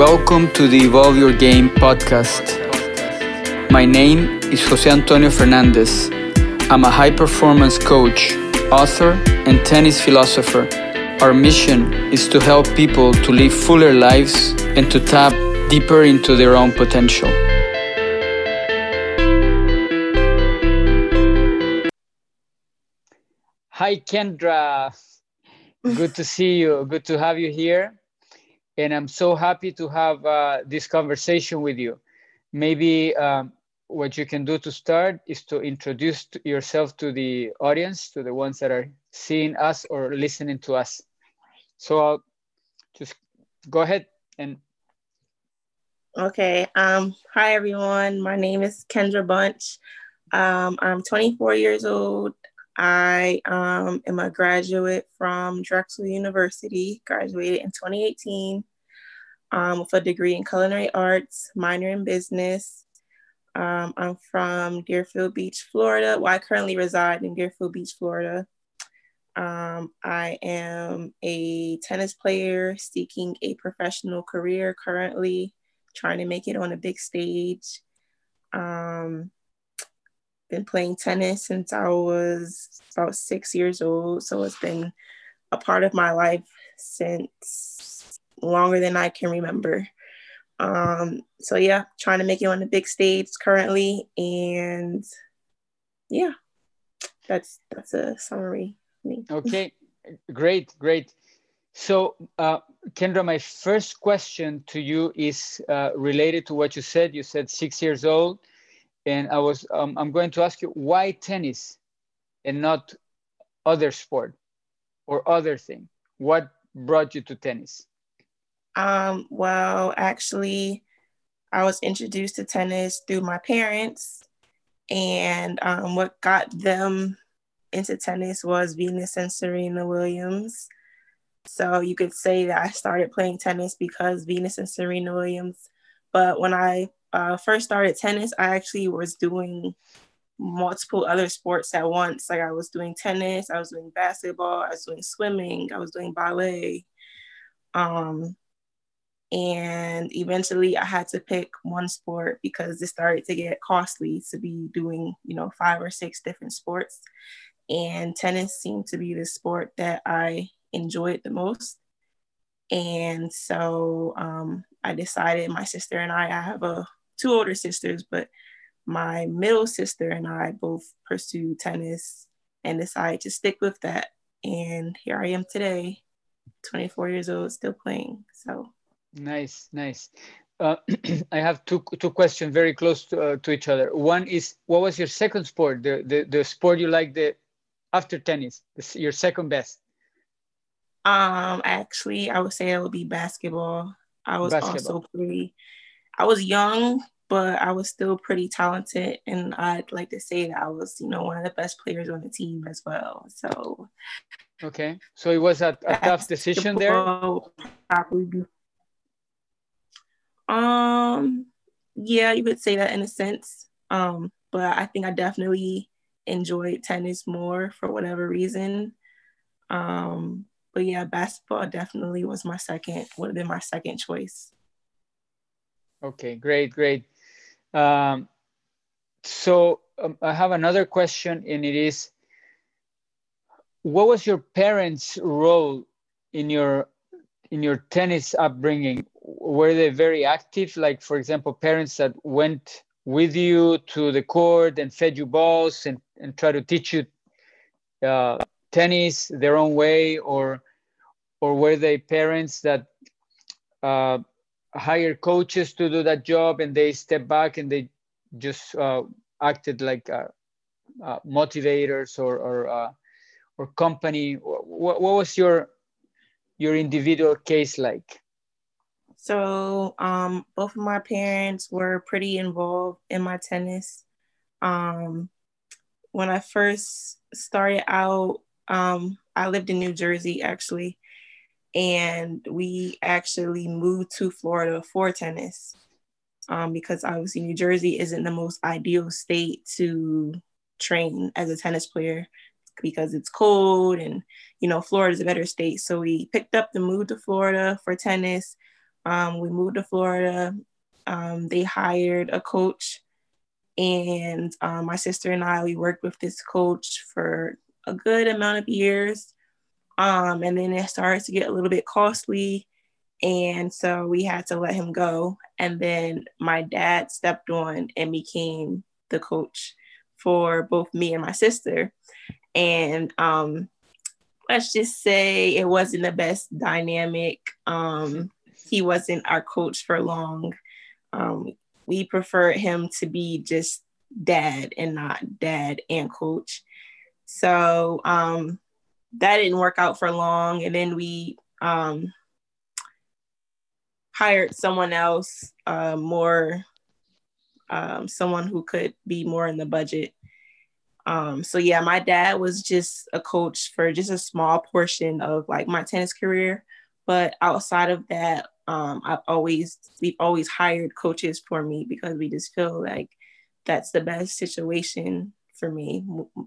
Welcome to the Evolve Your Game podcast. My name is Jose Antonio Fernandez. I'm a high performance coach, author, and tennis philosopher. Our mission is to help people to live fuller lives and to tap deeper into their own potential. Hi, Kendra. Good to see you. Good to have you here. And I'm so happy to have uh, this conversation with you. Maybe um, what you can do to start is to introduce yourself to the audience, to the ones that are seeing us or listening to us. So I'll just go ahead and. Okay. Um, hi, everyone. My name is Kendra Bunch. Um, I'm 24 years old. I um, am a graduate from Drexel University, graduated in 2018 um, with a degree in culinary arts, minor in business. Um, I'm from Deerfield Beach, Florida. Well, I currently reside in Deerfield Beach, Florida. Um, I am a tennis player seeking a professional career currently, trying to make it on a big stage. Um, been playing tennis since I was about six years old. So it's been a part of my life since longer than I can remember. Um, so yeah, trying to make it on the big stage currently. And yeah, that's that's a summary. Okay, great, great. So, uh, Kendra, my first question to you is uh, related to what you said. You said six years old and I was um, I'm going to ask you why tennis and not other sport or other thing. What brought you to tennis? Um, well, actually, I was introduced to tennis through my parents, and um, what got them into tennis was Venus and Serena Williams. So you could say that I started playing tennis because Venus and Serena Williams. But when I uh, first started tennis, I actually was doing multiple other sports at once. Like I was doing tennis, I was doing basketball, I was doing swimming, I was doing ballet. Um, and eventually I had to pick one sport because it started to get costly to be doing, you know, five or six different sports. And tennis seemed to be the sport that I enjoyed the most. And so um, I decided my sister and I, I have a two older sisters, but my middle sister and I both pursued tennis and decided to stick with that. And here I am today, 24 years old, still playing. So nice, nice. Uh, I have two two questions very close to, uh, to each other. One is, what was your second sport? The the, the sport you liked the after tennis? The, your second best? Um, actually, I would say it would be basketball. I was basketball. also pretty I was young, but I was still pretty talented. And I'd like to say that I was, you know, one of the best players on the team as well. So, okay. So it was a, a tough decision there? Probably um, yeah, you could say that in a sense. Um, but I think I definitely enjoyed tennis more for whatever reason. Um, but yeah, basketball definitely was my second, would have been my second choice. Okay, great, great. Um, so um, I have another question, and it is, what was your parents' role in your in your tennis upbringing? Were they very active? Like, for example, parents that went with you to the court and fed you balls and, and try to teach you uh, tennis their own way, or or were they parents that uh, coaches to do that job and they step back and they just uh, acted like uh, uh, motivators or or, uh, or company? What, what was your your individual case like so um, both of my parents were pretty involved in my tennis um, when i first started out um, i lived in new jersey actually and we actually moved to Florida for tennis um, because obviously New Jersey isn't the most ideal state to train as a tennis player because it's cold and you know Florida is a better state. So we picked up the move to Florida for tennis. Um, we moved to Florida. Um, they hired a coach, and um, my sister and I we worked with this coach for a good amount of years. Um, and then it started to get a little bit costly. And so we had to let him go. And then my dad stepped on and became the coach for both me and my sister. And um, let's just say it wasn't the best dynamic. Um, he wasn't our coach for long. Um, we preferred him to be just dad and not dad and coach. So um, that didn't work out for long. And then we um, hired someone else, uh, more, um, someone who could be more in the budget. Um, so yeah, my dad was just a coach for just a small portion of like my tennis career. But outside of that, um, I've always we've always hired coaches for me because we just feel like that's the best situation for me.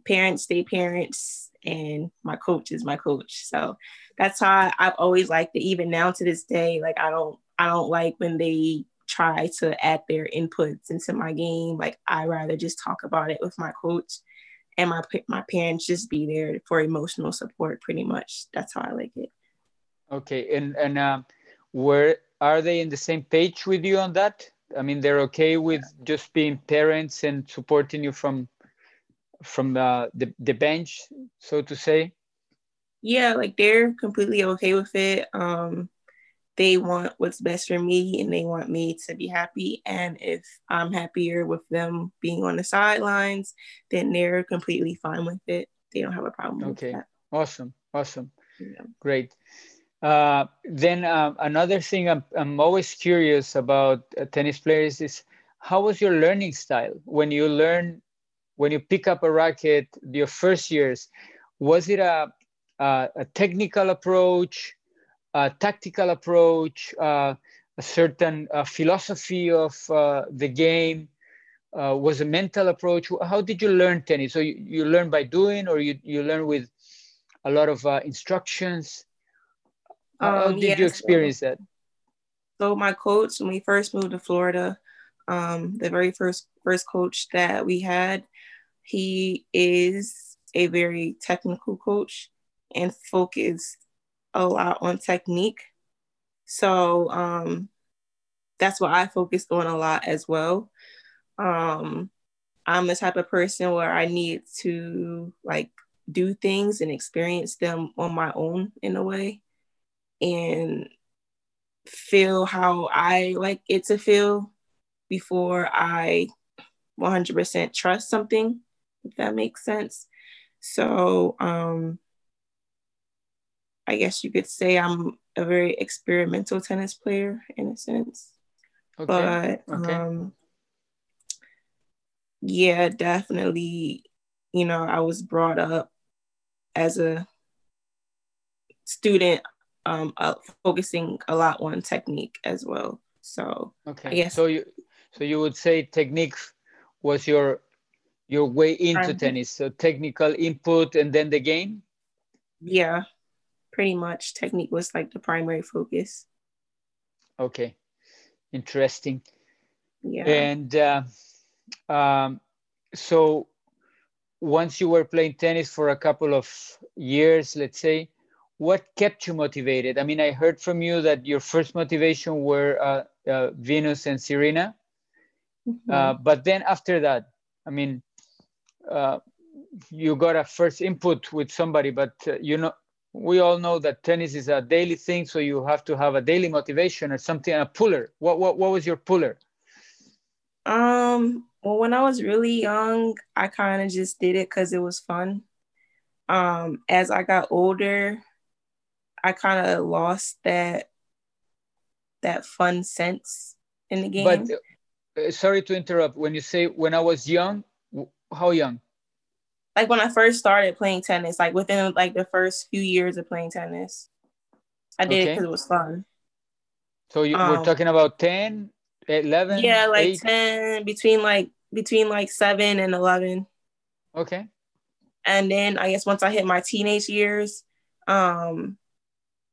Parents stay parents, and my coach is my coach. So that's how I've always liked it. Even now to this day, like I don't I don't like when they try to add their inputs into my game. Like I rather just talk about it with my coach and my my parents just be there for emotional support pretty much. That's how I like it. Okay. And and um where are they in the same page with you on that? I mean, they're okay with just being parents and supporting you from from the, the, the bench, so to say? Yeah, like they're completely okay with it. Um, they want what's best for me and they want me to be happy. And if I'm happier with them being on the sidelines, then they're completely fine with it. They don't have a problem okay. Awesome. Awesome. Yeah. Great. Uh, then uh, another thing I'm, I'm always curious about uh, tennis players is how was your learning style? When you learn when you pick up a racket your first years was it a, a, a technical approach a tactical approach uh, a certain uh, philosophy of the game? Was a mental approach? How did you learn tennis? So you, you learn by doing or you, you learn with a lot of instructions how um, did yeah, you experience so, that so my coach when we first moved to florida um, the very first first coach that we had he is a very technical coach and focused a lot on technique. So um, that's what I focused on a lot as well. Um, I'm the type of person where I need to like do things and experience them on my own in a way and feel how I like it to feel before I 100% trust something if that makes sense. So um, I guess you could say I'm a very experimental tennis player in a sense. Okay. But okay. Um, yeah, definitely, you know, I was brought up as a student um, uh, focusing a lot on technique as well. So okay, I guess so you so you would say technique was your your way into um, tennis so technical input and then the game? Yeah pretty much technique was like the primary focus. Okay interesting. Yeah. And uh, um, so once you were playing tennis for a couple of years let's say what kept you motivated i mean i heard from you that your first motivation were uh, uh, venus and serena mm-hmm. Uh, but then after that i mean uh, you got a first input with somebody, but uh, you know, we all know that tennis is a daily thing, so you have to have a daily motivation or something. A puller. What what what was your puller? Um. Well, when I was really young, I kind of just did it because it was fun. Um. As I got older, I kind of lost that that fun sense in the game. But uh, sorry to interrupt. When you say when I was young, how young? Like when I first started playing tennis, like within like the first few years of playing tennis. I did okay. it because it was fun. So you, um, we're talking about 10, 11? Yeah, like 8? 10, between like between like 7 and 11. Okay. And then I guess once I hit my teenage years, um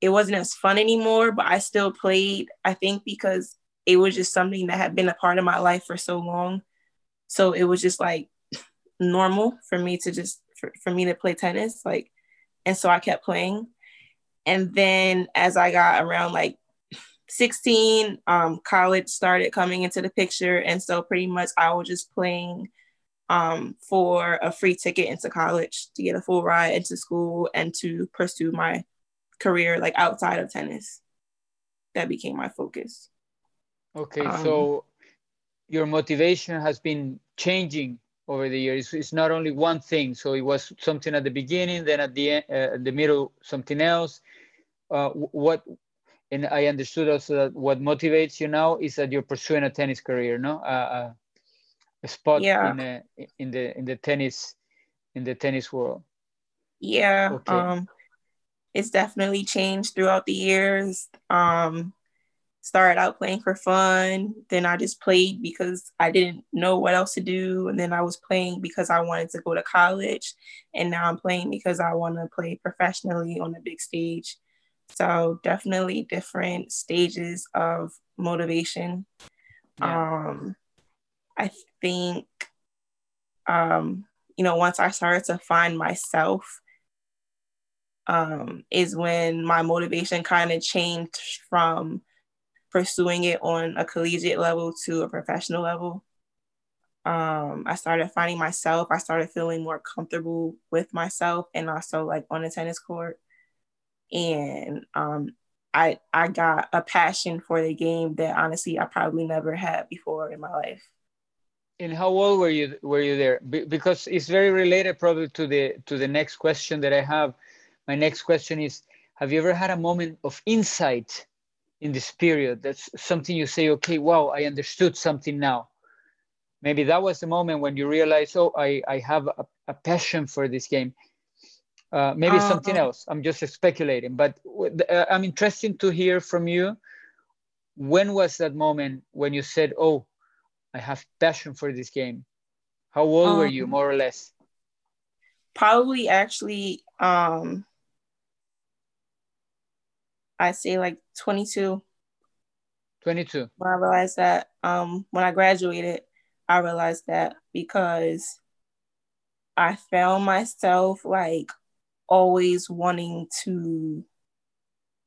it wasn't as fun anymore, but I still played. I think because it was just something that had been a part of my life for so long. So it was just like normal for me to just for, for me to play tennis. Like, and so I kept playing. And then as I got around like 16, um, college started coming into the picture. And so pretty much I was just playing um, for a free ticket into college to get a full ride into school and to pursue my career like outside of tennis. That became my focus. Okay, um, so your motivation has been changing over the years. It's not only one thing. So it was something at the beginning, then at the end, uh, the middle, something else. Uh, what and I understood also that what motivates you now is that you're pursuing a tennis career, no? Uh, a spot yeah. in a, in the in the tennis in the tennis world. Yeah. Okay. Um, it's definitely changed throughout the years. Um, started out playing for fun, then I just played because I didn't know what else to do, and then I was playing because I wanted to go to college, and now I'm playing because I want to play professionally on the big stage. So definitely different stages of motivation. Yeah. Um, I think, um, you know, once I started to find myself, um, is when my motivation kind of changed from pursuing it on a collegiate level to a professional level. Um, I started finding myself. I started feeling more comfortable with myself and also like on the tennis court and um, I I got a passion for the game that honestly I probably never had before in my life. And how old were you were you there? Be because it's very related probably to the to the next question that I have. My next question is: Have you ever had a moment of insight in this period? That's something you say, okay, wow, I understood something now. Maybe that was the moment when you realize, oh, I I have a, a passion for this game uh, maybe uh, something else. I'm just speculating, but uh, I'm interested to hear from you. When was that moment when you said, "Oh, I have passion for this game"? How old um, were you, um, more or less? Probably, actually, um, I say like 22. 22. When I realized that, um, when I graduated, I realized that because I found myself like always wanting to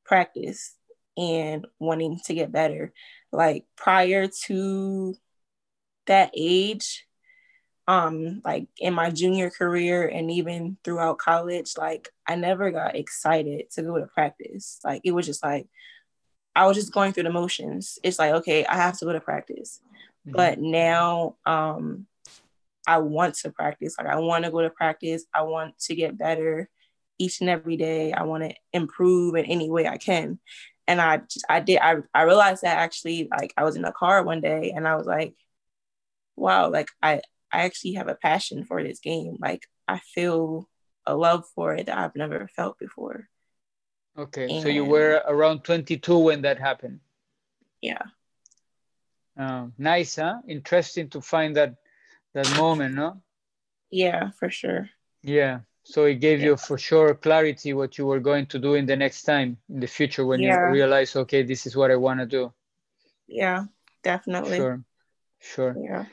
practice and wanting to get better. Like prior to that age, um, like in my junior career and even throughout college, like I never got excited to go to practice. Like it was just like I was just going through the motions. It's like, okay, I have to go to practice. Mm-hmm. But now um I want to practice. Like I want to go to practice. I want to get better each and every day. I want to improve in any way I can. And I just, I did, I, I realized that actually, like I was in a car one day and I was like, wow, like I, I actually have a passion for this game. Like I feel a love for it that I've never felt before. Okay. And, so you were around 22 when that happened. Yeah. Um, nice, huh? Interesting to find that that moment, no? Yeah, for sure. Yeah. So it gave yeah. you for sure clarity what you were going to do in the next time in the future when yeah. you realize, okay, this is what I want to do. Yeah, definitely. Sure, sure. Yeah.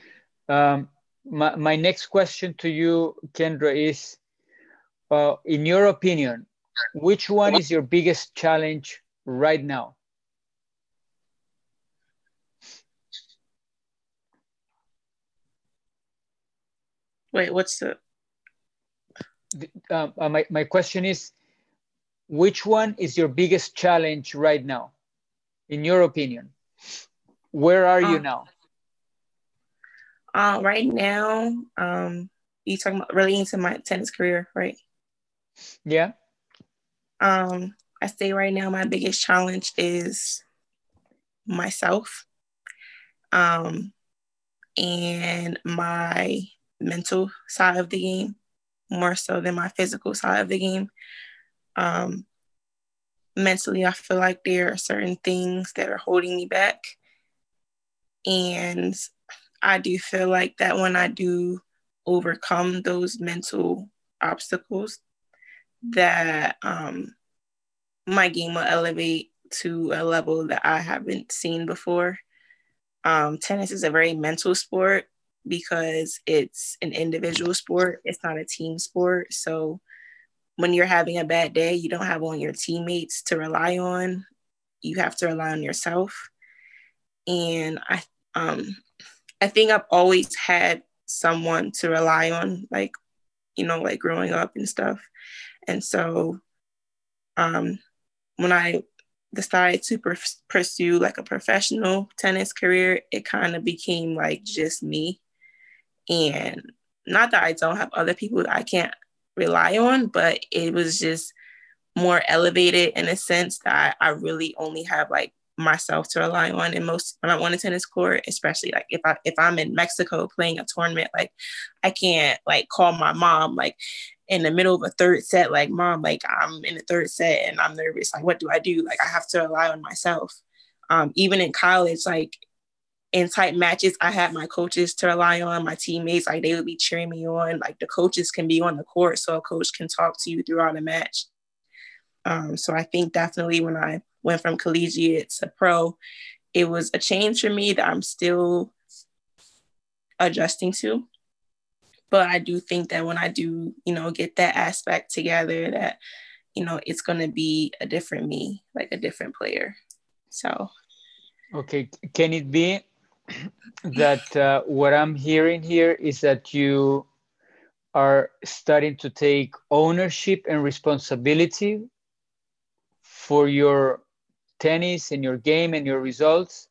Um, my, my next question to you, Kendra, is uh, in your opinion, which one is your biggest challenge right now? Wait, what's the uh, uh, my, my question is, which one is your biggest challenge right now, in your opinion? Where are you uh, now? Uh, right now, um, you talking about relating to my tennis career, right? Yeah. Um, I say right now, my biggest challenge is myself, um, and my mental side of the game more so than my physical side of the game. Um, mentally, I feel like there are certain things that are holding me back. And I do feel like that when I do overcome those mental obstacles, that um, my game will elevate to a level that I haven't seen before. Um, tennis is a very mental sport because it's an individual sport, it's not a team sport. So when you're having a bad day, you don't have on your teammates to rely on. You have to rely on yourself. And I um I think I've always had someone to rely on, like, you know, like growing up and stuff. And so um when I decided to per- pursue like a professional tennis career, it kind of became like just me. And not that I don't have other people that I can't rely on, but it was just more elevated in a sense that I really only have like myself to rely on and most when I'm on a tennis court, especially like if I if I'm in Mexico playing a tournament, like I can't like call my mom like in the middle of a third set, like mom, like I'm in the third set and I'm nervous. Like, what do I do? Like I have to rely on myself. Um, even in college, like in tight matches, I had my coaches to rely on, my teammates, like they would be cheering me on. Like the coaches can be on the court, so a coach can talk to you throughout a match. Um, so I think definitely when I went from collegiate to pro, it was a change for me that I'm still adjusting to. But I do think that when I do, you know, get that aspect together, that, you know, it's going to be a different me, like a different player. So. Okay. Can it be that uh, what I'm hearing here is that you are starting to take ownership and responsibility for your tennis and your game and your results?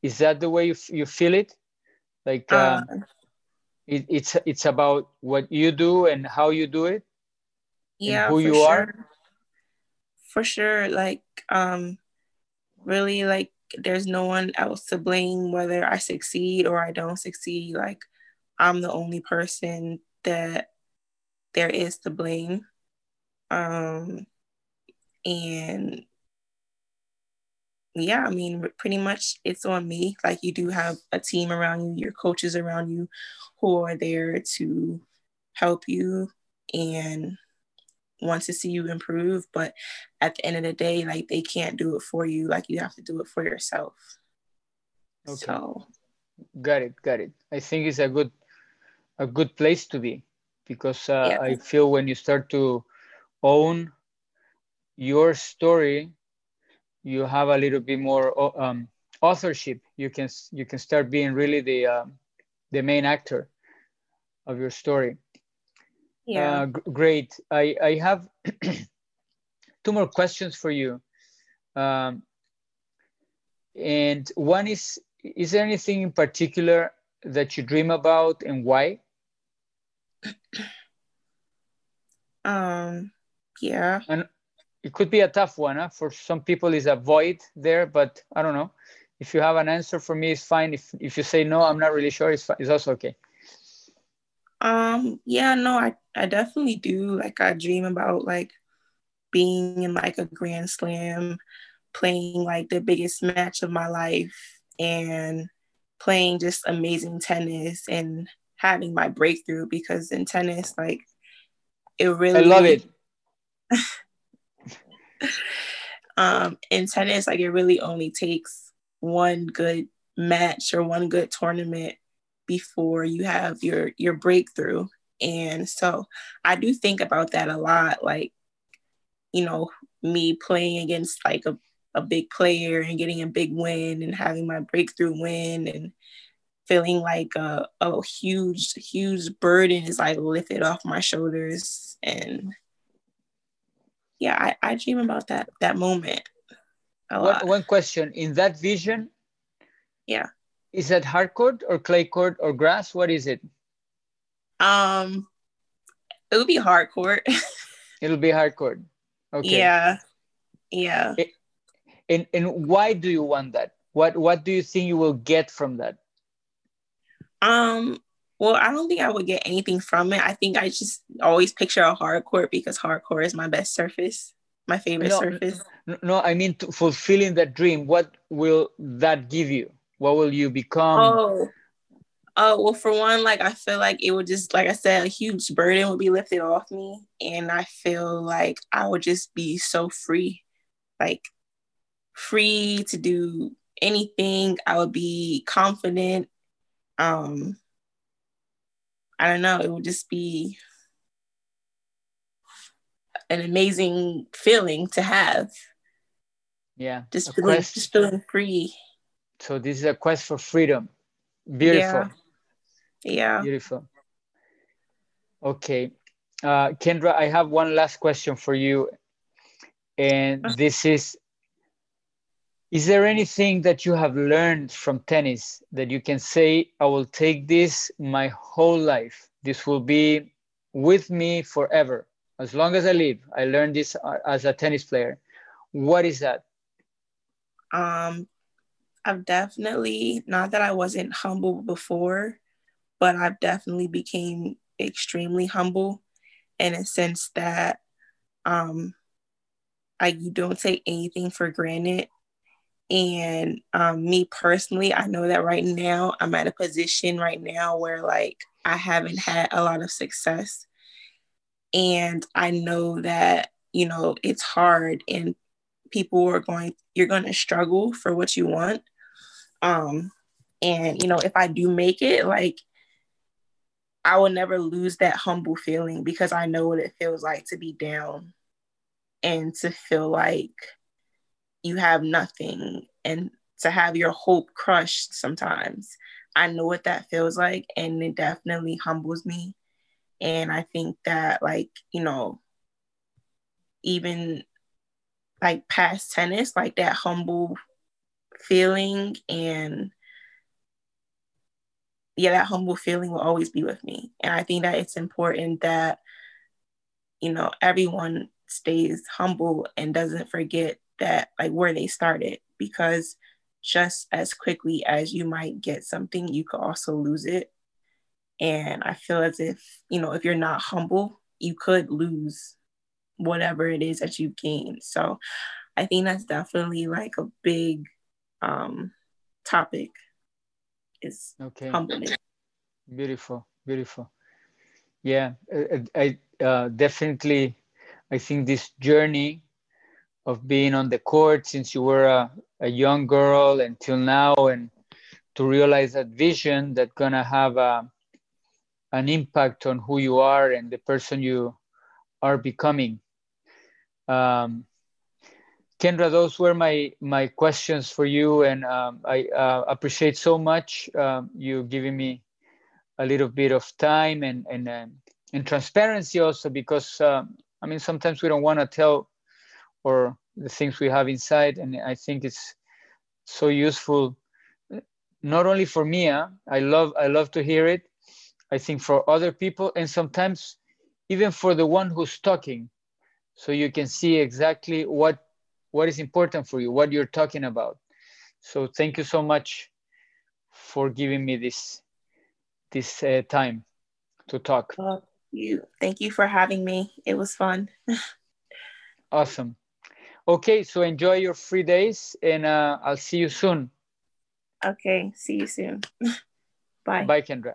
Is that the way you, you feel it? Like um, uh, it, it's it's about what you do and how you do it. Yeah, who you sure. are. For sure, like um, really like there's no one else to blame whether I succeed or I don't succeed. Like I'm the only person that there is to blame. Um, and yeah, I mean, pretty much it's on me. Like you do have a team around you, your coaches around you who are there to help you and want to see you improve. But at the end of the day, like they can't do it for you. Like you have to do it for yourself. Okay. So got it, got it. I think it's a good a good place to be because uh, yeah. I feel when you start to own your story you have a little bit more um, authorship. You can you can start being really the uh, the main actor of your story. Yeah. Uh, great. I I have two more questions for you. Um, and one is is there anything in particular that you dream about and why? Um yeah. And it could be a tough one. Huh? For some people, is a void there, but I don't know. If you have an answer for me, it's fine. If if you say no, I'm not really sure. It's it's also okay. Um. Yeah. No. I I definitely do. Like I dream about like being in like a grand slam, playing like the biggest match of my life, and playing just amazing tennis and having my breakthrough because in tennis, like it really. I love it. um, in tennis, like it really only takes one good match or one good tournament before you have your your breakthrough. And so I do think about that a lot, like, you know, me playing against like a, a big player and getting a big win and having my breakthrough win and feeling like a, a huge, huge burden is like lifted off my shoulders. And yeah, I, I dream about that that moment a lot. One, one question in that vision. Yeah. Is that hard court or clay court or grass? What is it? Um, it would be hard court. It'll be hard court. Okay. Yeah. Yeah. It, and and why do you want that? What what do you think you will get from that? Um, well, I don't think I would get anything from it. I think I just always picture a hard court because hard court is my best surface, my favorite no, surface. No, I mean fulfilling that dream. What will that give you? What will you become? Oh, Oh, well, for one, like I feel like it would just, like I said, a huge burden would be lifted off me. And I feel like I would just be so free, like free to do anything. I would be confident. Um, I don't know, it would just be an amazing feeling to have. Yeah. Just feeling, quest. just feeling free. So this is a quest for freedom. Beautiful. Yeah. yeah. Beautiful. Okay. Uh, Kendra, I have one last question for you. And this is Is there anything that you have learned from tennis that you can say, I will take this my whole life? This will be with me forever. As long as I live, I learned this uh, as a tennis player. What is that? Um, I've definitely not that I wasn't humble before, but I've definitely became extremely humble in a sense that um I you don't take anything for granted. And um, me personally, I know that right now I'm at a position right now where like I haven't had a lot of success. And I know that, you know, it's hard and people are going you're going to struggle for what you want. Um and you know if i do make it like i will never lose that humble feeling because i know what it feels like to be down and to feel like you have nothing and to have your hope crushed sometimes. I know what that feels like and it definitely humbles me and i think that like you know even like past tennis, like that humble feeling and yeah, that humble feeling will always be with me. And I think that it's important that, you know, everyone stays humble and doesn't forget that like where they started because just as quickly as you might get something, you could also lose it. And I feel as if, you know, if you're not humble, you could lose whatever it is that you gain. So I think that's definitely like a big um, topic is okay. humbleness. Beautiful, beautiful. Yeah, I, I uh, definitely, I think this journey of being on the court since you were a, a young girl until now and to realize that vision that gonna have a, an impact on who you are and the person you are becoming um, Kendra, those were my my questions for you, and um, I uh, appreciate so much um, you giving me a little bit of time and and uh, and transparency also because um, I mean sometimes we don't want to tell or the things we have inside, and I think it's so useful not only for me. I love I love to hear it. I think for other people, and sometimes even for the one who's talking. So you can see exactly what what is important for you what you're talking about. So thank you so much for giving me this this uh, time to talk. Well, you thank you for having me. It was fun. Awesome. Okay so enjoy your free days and uh, i'll see you soon. Okay see you soon. Bye. Bye kendra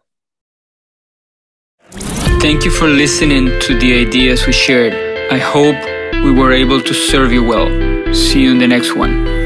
thank you for listening to the ideas we shared I hope we were able to serve you well. See you in the next one.